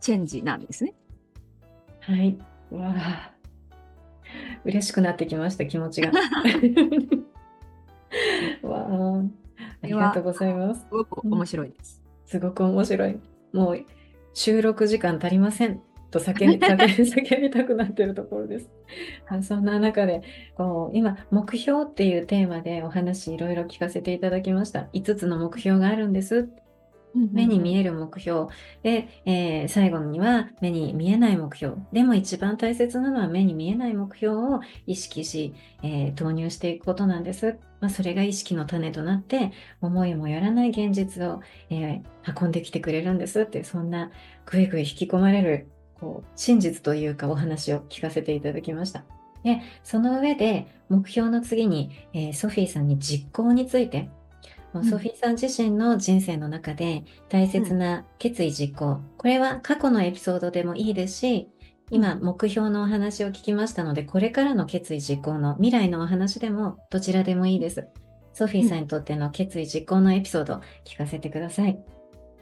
チェンジなんですね。はい。わあ。嬉しくなってきました、気持ちが。わあ。ありがとうございます。すごく面白いです。すごく面白い。もう収録時間足りません。と叫び 叫び叫びたくなってるところです。そんな中でこう今目標っていうテーマでお話いろいろ聞かせていただきました。5つの目標があるんです。目に見える目標で、えー、最後には目に見えない目標でも一番大切なのは目に見えない目標を意識し、えー、投入していくことなんです、まあ、それが意識の種となって思いもよらない現実を、えー、運んできてくれるんですってそんなぐいぐい引き込まれるこう真実というかお話を聞かせていただきました。で、その上で目標の次に、えー、ソフィーさんに実行について、うん、ソフィーさん自身の人生の中で大切な決意実行、うん、これは過去のエピソードでもいいですし、今目標のお話を聞きましたので、これからの決意実行の未来のお話でもどちらでもいいです。ソフィーさんにとっての決意実行のエピソード聞かせてください。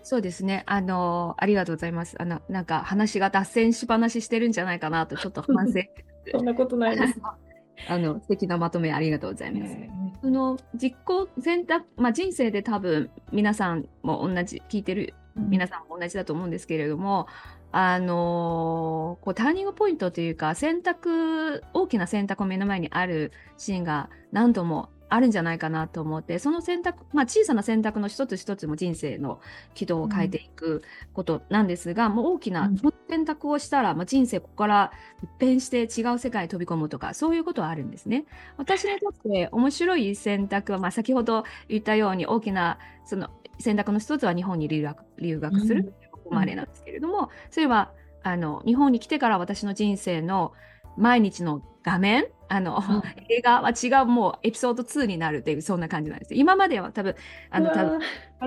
そうですね。あの、ありがとうございます。あの、なんか話が脱線し話してるんじゃないかなと、ちょっと反省。そんなことないです。あの、素敵なまとめありがとうございます。その実行選択、まあ、人生で多分皆さんも同じ、聞いてる皆さんも同じだと思うんですけれども、うん、あのこうターニングポイントというか選択大きな選択を目の前にあるシーンが何度もあるんじゃないかなと思って、その選択、まあ、小さな選択の一つ一つも人生の軌道を変えていくことなんですが、うん、もう大きな選択をしたら、まあ、人生ここから一変して違う世界に飛び込むとか、そういうことはあるんですね。私にとって面白い選択は、まあ、先ほど言ったように大きなその選択の一つは日本に留学留学するここまでなんですけれども、うん、それはあの日本に来てから私の人生の毎日の画面あの、うん、映画は違うもうエピソード2になるっていうそんな感じなんです今までは多分あの多分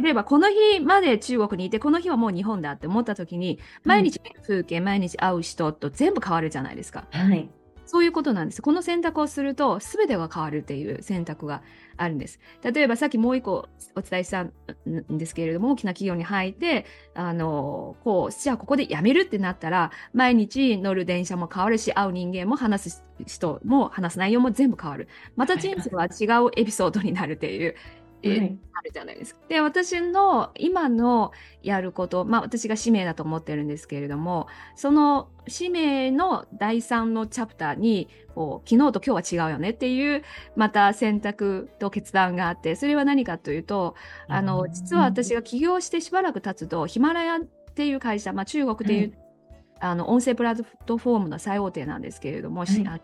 例えばこの日まで中国にいてこの日はもう日本だって思った時に毎日風景、うん、毎日会う人と全部変わるじゃないですか。はいそういうことなんです。この選択をすると、すべてが変わるっていう選択があるんです。例えば、さっきもう一個お伝えしたんですけれども、大きな企業に入って、あの、こう、じゃあここで辞めるってなったら、毎日乗る電車も変わるし、会う人間も話す人も話す内容も全部変わる。また人生は違うエピソードになるっていう、えあるじゃないですか。で私の今のやることまあ私が使命だと思ってるんですけれどもその使命の第3のチャプターにこう昨日と今日は違うよねっていうまた選択と決断があってそれは何かというとあの実は私が起業してしばらく経つとヒマラヤっていう会社、まあ、中国でいう、うん、あの音声プラットフォームの最大手なんですけれども、はい、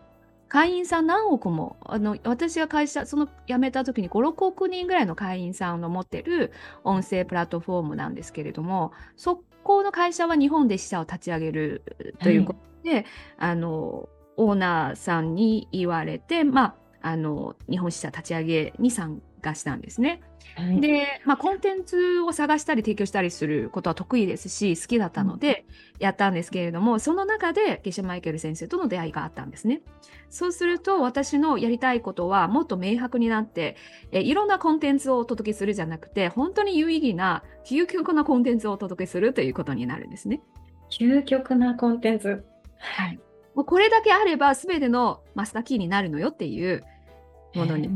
会員さん何億も、あの、私が会社、その辞めた時に5、6億人ぐらいの会員さんの持ってる音声プラットフォームなんですけれども、そこの会社は日本で支社を立ち上げるということで、はい、あの、オーナーさんに言われて、まあ、あの、日本支社立ち上げに参加したんですね。はい、で、まあ、コンテンツを探したり提供したりすることは得意ですし好きだったのでやったんですけれども、うん、その中でゲシャ・マイケル先生との出会いがあったんですね。そうすると私のやりたいことはもっと明白になってえいろんなコンテンツをお届けするじゃなくて本当に有意義な究極なコンテンツをお届けするということになるんですね。究極なコンテンツ。はい。もうこれだけあれば全てのマスターキーになるのよっていうものに。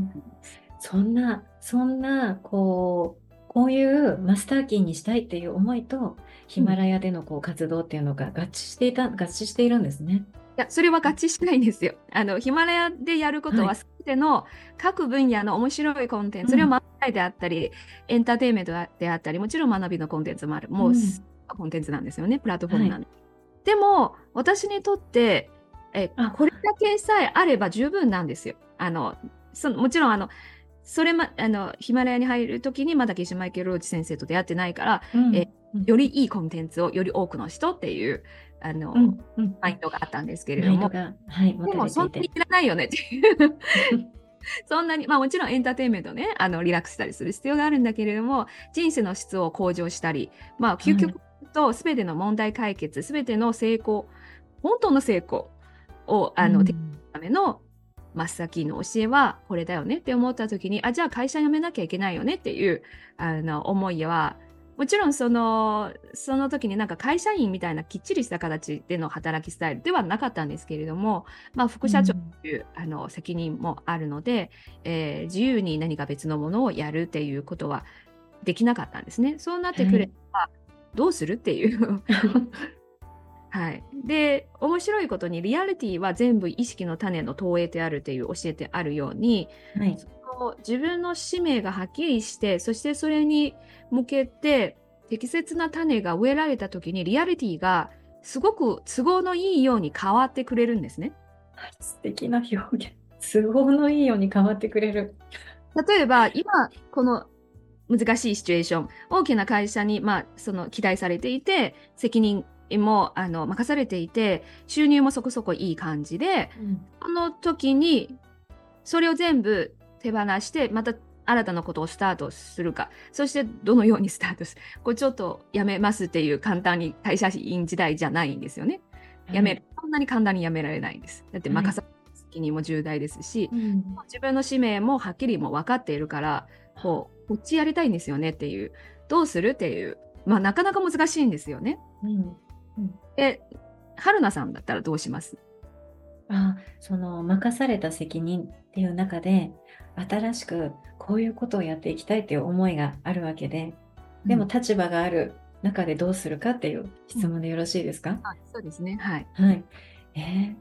そんなそんな、こう、こういうマスターキーにしたいっていう思いと、ヒマラヤでのこう活動っていうのが合致していた、合致しているんですね。いや、それは合致しないんですよ。あの、ヒマラヤでやることは、すべての各分野の面白いコンテンツ、それを学びであったり、エンターテインメントであったり、もちろん学びのコンテンツもある。もう、うん、コンテンツなんですよね、プラットフォームなんで。はい、でも、私にとって、え、これだけさえあれば十分なんですよ。あの、そのもちろん、あの、それま、あの、ヒマラヤに入るときにまだゲシュマイケル・ローチ先生と出会ってないから、うん、えよりいいコンテンツをより多くの人っていう、あの、うん。うん、マインドがあったんですけれども、はい、でもそんなにいらないよねっていう。そんなに、まあもちろんエンターテインメントね、あの、リラックスしたりする必要があるんだけれども、人生の質を向上したり、まあ究極と全ての問題解決、すべての成功本当の成功をあの、うんための真っ先の教えはこれだよねって思った時にあじゃあ会社辞めなきゃいけないよねっていうあの思いはもちろんそのその時になんか会社員みたいなきっちりした形での働きスタイルではなかったんですけれども、まあ、副社長という、あの責任もあるので、えー自由に何か別のものをやるっていうことはできなかったんですね。そうなってくれば、どうするっていう はい、で面白いことにリアリティは全部意識の種の投影であるという教えてあるようにはい。その自分の使命がはっきりしてそしてそれに向けて適切な種が植えられた時にリアリティがすごく都合のいいように変わってくれるんですね。素敵な表現。都合のいいように変わってくれる。例えば今この難しいシチュエーション。大きな会社に、まあ、その期待されていて責任もあの任されていて収入もそこそこいい感じでその時にそれを全部手放してまた新たなことをスタートするか。そしてどのようにスタートする？これちょっとやめますっていう簡単に会社員時代じゃないんですよね。やめる、そんなに簡単にやめられないんです。だってはい。任された責任も重大ですし、うん。自分の使命もはっきりもう分かっているからこうこっちやりたいんですよねっていうどうするっていうまあなかなか難しいんですよね。うん。で春菜さんだったらどうします？あ、その任された責任っていう中で、新しくこういうことをやっていきたいっていう思いがあるわけで、でも立場がある中でどうするかっていう質問でよろしいですか、はいそうですねはい。はい。えー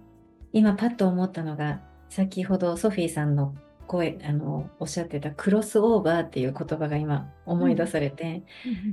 今パッと思ったのが、先ほどソフィーさんの声、あの、おっしゃってたクロスオーバーっていう言葉が今思い出されて、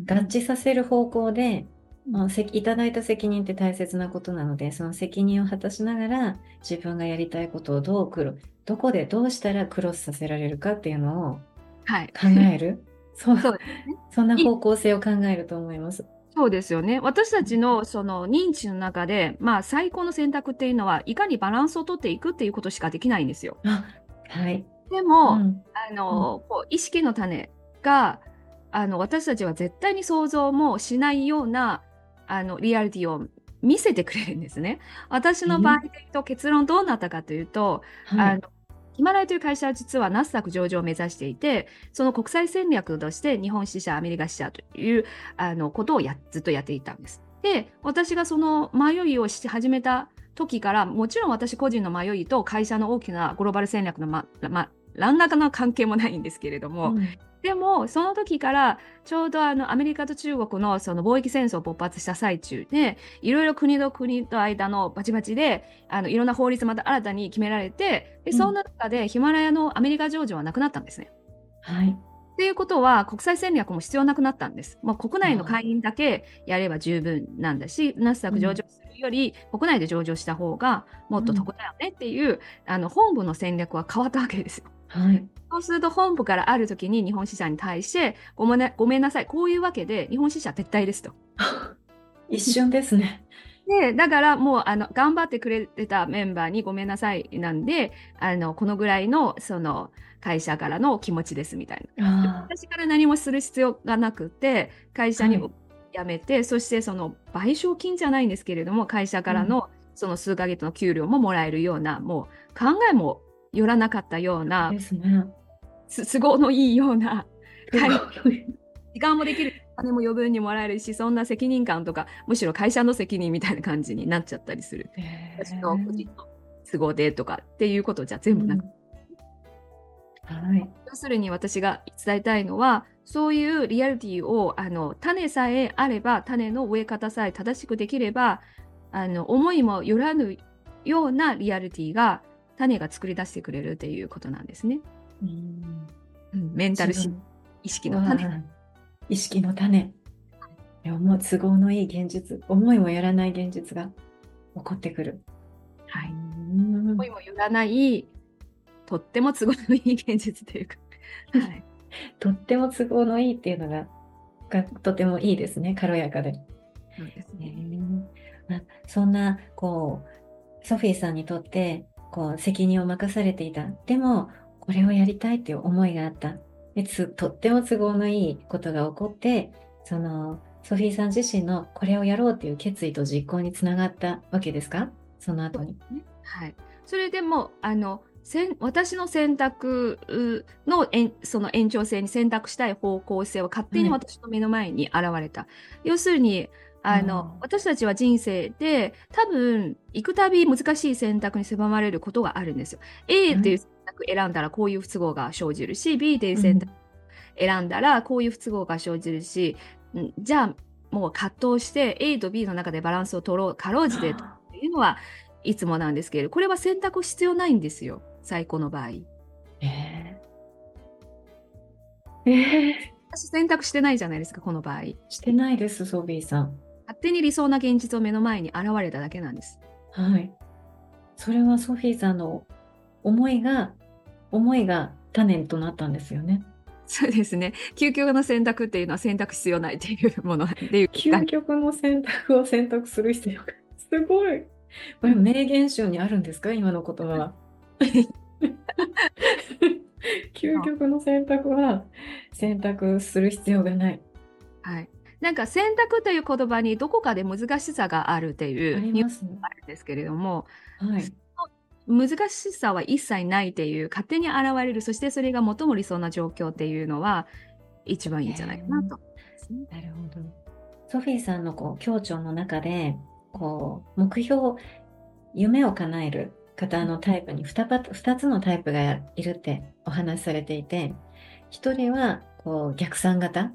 合致させる方向で、まあせいただいた責任って大切なことなので、その責任を果たしながら、自分がやりたいことをどうクロ、どこでどうしたらクロスさせられるかっていうのをはい。考える。そう、そうですね。そんな方向性を考えると思います。そうですよね。私たちのその認知の中で、まあ最高の選択っていうのは、いかにバランスをとっていくっていうことしかできないんですよ。あ、はい。でも、うんあの、こう意識の種が、あの、私たちは絶対に想像もしないような、あの、リアリティを見せてくれるんですね。私の場合で言うと結論どうなったかというと、はい。あのヒマラヤという会社は実はナスダック上場を目指していて、その国際戦略として日本支社、アメリカ支社というあのことをやずっとやっていたんです。で、私がその迷いをし始めた時から、もちろん私個人の迷いと会社の大きなグローバル戦略のま、ま、何らかの関係もないんですけれども、うんでも、その時から、ちょうどあのアメリカと中国のその貿易戦争勃発した最中で、いろいろ国と国と間のバチバチで、あのいろんな法律また新たに決められて、でうんそんな中でヒマラヤのアメリカ上場はなくなったんですね。はい。っていうことは、国際戦略も必要なくなったんです。もう国内の会員だけやれば十分なんだし、ナスダック上場するより、国内で上場した方がもっと得だよねっていう、あの本部の戦略は変わったわけですよ。はい。そうすると本部からある時に日本支社に対してごめんなごめんなさい、こういうわけで日本支社撤退ですと。一瞬ですね。で、だからもうあの頑張ってくれてたメンバーにごめんなさいなんで、あのこのぐらいのその会社からの気持ちですみたいな。あ私から何もする必要がなくて、会社にはい辞めて、そしてその賠償金じゃないんですけれども、会社からのその数ヶ月の給料ももらえるような、もう考えもよらなかったようあ。な、ね。す 都合のいいような、時間もできる、金も余分にもらえるし、そんな責任感とか、むしろ会社の責任みたいな感じになっちゃったりする。私の個人の都合でとかっていうことじゃ全部なく、はい。要するに私が伝えたいのは、そういうリアリティをあの種さえあれば、種の植え方さえ正しくできれば、あの思いもよらぬようなリアリティが種が作り出してくれるっていうことなんですね。うんうんメンタル意識の種。意識の種。でももう都合のいい現実、思いもやらない現実が起こってくる。はい、うん思いもよらない、とっても都合のいい現実というか。はい とっても都合のいいっていうのが、がとてもいいですね。軽やかで。そうですねね。まあ、そんな、こう、ソフィーさんにとって、こう、責任を任されていた。でも、これをやりたいっていう思いがあった。でつとっても都合のいいことが起こって、その、ソフィーさん自身のこれをやろうっていう決意と実行につながったわけですか？その後に。ね、はい。それでも、あの、私の選択のその延長線に選択したい方向性は勝手に私の目の前に現れた。はい、要するに、あの、私たちは人生で多分行くたび難しい選択に狭まれることがあるんですよ。A っていう選択選んだらこういう不都合が生じるし、B っていう選択選んだらこういう不都合が生じるし、うん、じゃあもう葛藤して A と B の中でバランスを取ろう、かろうじてというのはいつもなんですけれど、これは選択必要ないんですよ、最高の場合。えー、えー、私選択してないじゃないですか、この場合。してないです、ソビーさん。勝手に理想な現実を目の前に現れただけなんです。はい。それはソフィーさんの思いが、思いが種となったんですよね。そうですね。究極の選択っていうのは選択必要ないっていうものっていう。究極の選択を選択する必要が。すごい。これ名言集にあるんですか？今の言葉は。究極の選択は選択する必要がない。はい。なんか選択という言葉にどこかで難しさがあるっていうニュースがあるんですけれども、はい、難しさは一切ないっていう勝手に現れるそしてそれが最も理想な状況っていうのは一番いいんじゃないかなと。なるほど。ソフィーさんのこう協調の中でこう目標夢を叶える方のタイプに 2, パ2つのタイプがいるってお話しされていて1人はこう逆算型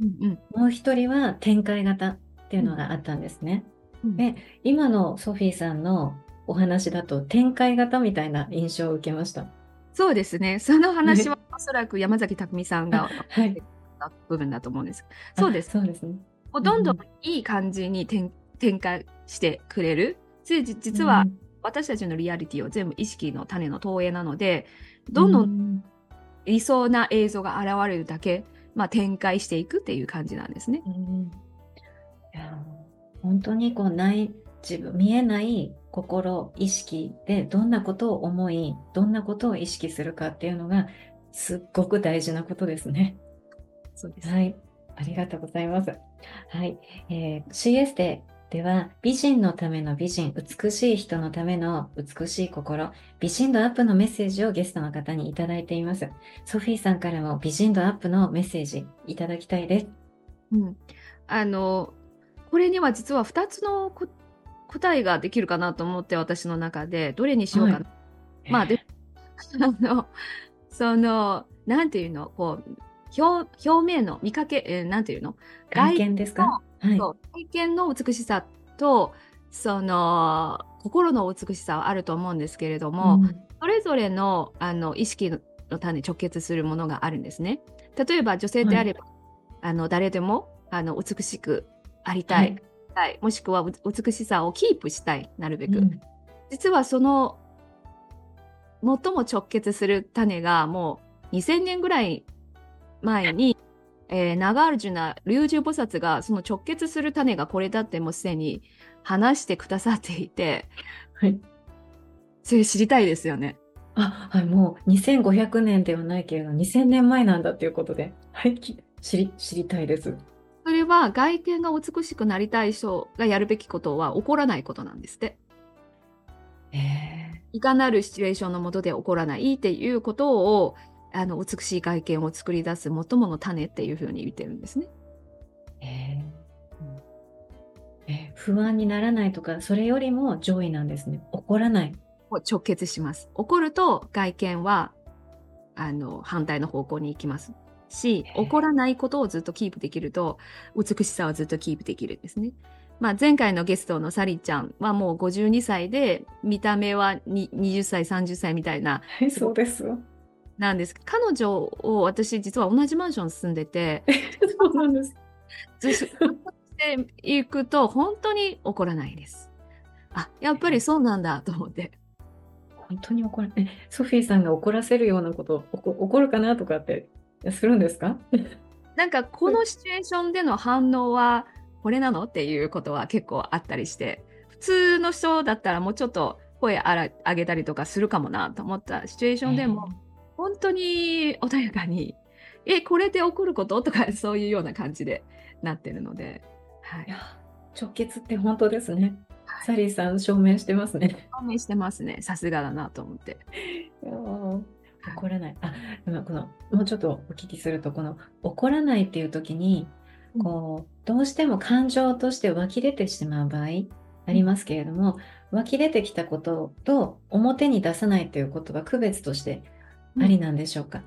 うんうん、もう一人は展開型っていうのがあったんですね。うん、で今のソフィーさんのお話だと展開型みたいな印象を受けました。そうですね。その話は おそらく山崎匠さんが、はい、部分だと思うんです。そうです。そうですね。どんどんいい感じに展開してくれる。実は私たちのリアリティを全部意識の種の投影なので、どんどん理想な映像が現れるだけまあ、展開していくっていう感じなんですね。うん、いや本当にこうない自分見えない心意識でどんなことを思いどんなことを意識するかっていうのがすっごく大事なことですね。そうです。はい。ありがとうございます。はい。えー、CS ででは、美人のための美人、美しい人のための美しい心、美人度アップのメッセージをゲストの方にいただいています。ソフィーさんからも美人度アップのメッセージいただきたいです。うん。あの、これには実は2つの答えができるかなと思って、私の中で、どれにしようかな。はい、まあ、で、あの、その、なんていうの、こう、表表面の見かけ、えー、なんていうの？外見ですか？はい、外見の美しさとその心の美しさはあると思うんですけれども、うん、それぞれのあの意識の種に直結するものがあるんですね。例えば女性であれば、はい、あの誰でもあの美しくありたい、はい、もしくは美しさをキープしたいなるべく、うん、実はその最も直結する種がもう2000年ぐらい前にえー、ナガールジュナ龍樹菩薩がその直結する種がこれだってもうすでに話してくださっていて、はい、それ知りたいですよね。あ、はい、もう2500年ではないけれど2000年前なんだということで、はい、知り知りたいです。それは外見が美しくなりたい人がやるべきことは起こらないことなんですって。えいかなるシチュエーションのもとで起こらないっていうことをあの美しい外見を作り出す最もの種っていうふうに言ってるんですね。えー、え不安にならないとかそれよりも上位なんですね。怒らない。直結します。怒ると外見はあの反対の方向に行きますし、怒らないことをずっとキープできると美しさはずっとキープできるんですね。まあ、前回のゲストのサリちゃんはもう52歳で見た目は20歳30歳みたいな、はい、そうですなんです。彼女を私実は同じマンション住んでて。そうなんです。ずしていくと本当に怒らないです。あやっぱりそうなんだと思って。本当に怒らえソフィーさんが怒らせるようなこと怒るかなとかってするんですか？なんかこのシチュエーションでの反応はこれなの？っていうことは結構あったりして。普通の人だったらもうちょっと声あら上げたりとかするかもなと思った。シチュエーションでも、えー本当に穏やかに、え、これで起こること？とか、そういうような感じで、なってるので、はいい。や直結って本当ですね。サリーさん証明してますね。証明してますね。さすがだなと思って。怒らない。あ、今この、もうちょっとお聞きすると、この怒らないっていう時に、うんこう、どうしても感情として湧き出てしまう場合ありますけれども、湧き出てきたことと表に出さないということは区別としてありなんでしょうか？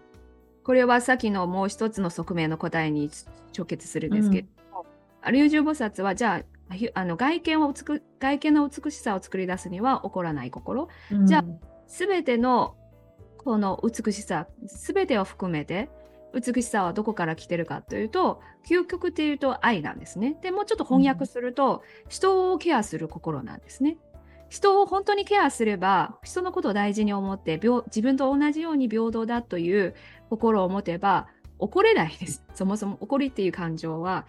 これはさっきのもう一つの側面の答えに直結するんですけれども、アリュージュ菩薩はじゃあひあの外見をつく外見の美しさを作り出すには怒らない心。じゃあすべてのこの美しさすべてを含めて美しさはどこから来てるかというと究極っていうと愛なんですね。でもうちょっと翻訳すると、人をケアする心なんですね人を本当にケアすれば人のことを大事に思って平自分と同じように平等だという心を持てば怒れないです。そもそも怒りっていう感情は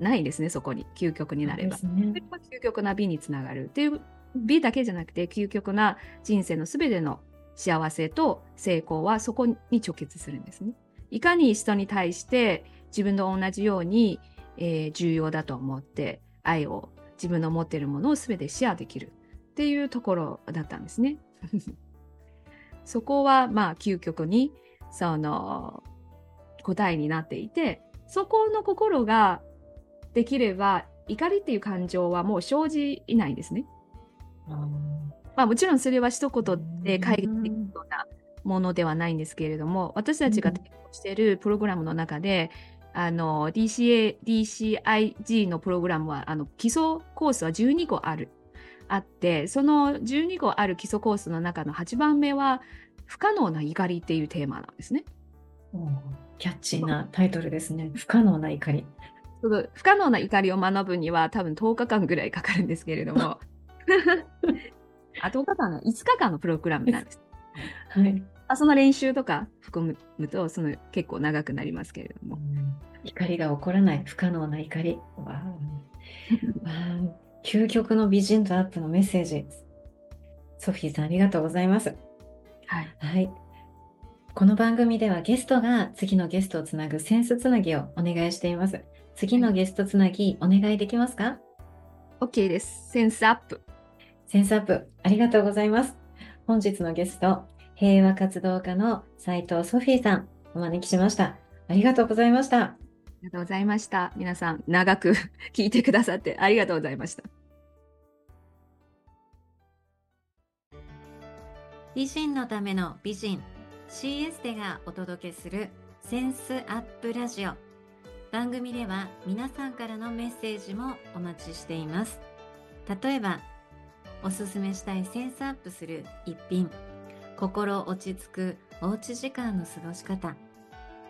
ないんですねそこに。究極になれば。それは究極な美につながる。っていう美だけじゃなくて究極な人生のすべての幸せと成功はそこに直結するんですね。いかに人に対して自分と同じように、えー重要だと思って愛を自分の持っているものをすべてシェアできるっていうところだったんですね。そこはまあ究極にその答えになっていてそこの心ができれば怒りっていう感情はもう生じないんですね。まあ、もちろんそれは一言で解決できるようなものではないんですけれども、私たちが提供しているプログラムの中で、あの DCA、DCIG のプログラムはあの基礎コースは12個ある。あって、その12個ある基礎コースの中の8番目は、不可能な怒りっていうテーマなんですね。うんキャッチーなタイトルですね。不可能な怒り。その不可能な怒りを学ぶには多分10日間ぐらいかかるんですけれども、あ、10日間の5日間のプログラムなんです。はい。あその練習とか含むとその結構長くなりますけれども。怒りが起こらない不可能な怒り。わーわー究極の美人度アップのメッセージ。ソフィーさんありがとうございます。はい。はい。この番組ではゲストが次のゲストをつなぐセンスつなぎをお願いしています。次のゲストつなぎお願いできますか？OK です。センスアップ。センスアップありがとうございます。本日のゲスト、平和活動家の斉藤ソフィーさんお招きしました。ありがとうございました。ありがとうございました。皆さん長く 聞いてくださってありがとうございました。美人のための美人 CS でがお届けするセンスアップラジオ番組では皆さんからのメッセージもお待ちしています例えばおすすめしたいセンスアップする一品心落ち着くおうち時間の過ごし方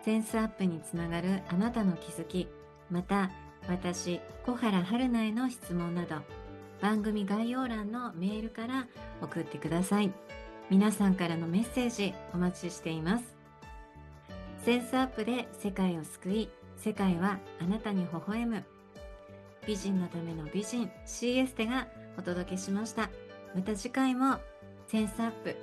センスアップにつながるあなたの気づきまた私小原春菜への質問など番組概要欄のメールから送ってください。皆さんからのメッセージお待ちしています。センスアップで世界を救い世界はあなたに微笑む。美人のための美人 CS でがお届けしました。また次回もセンスアップ。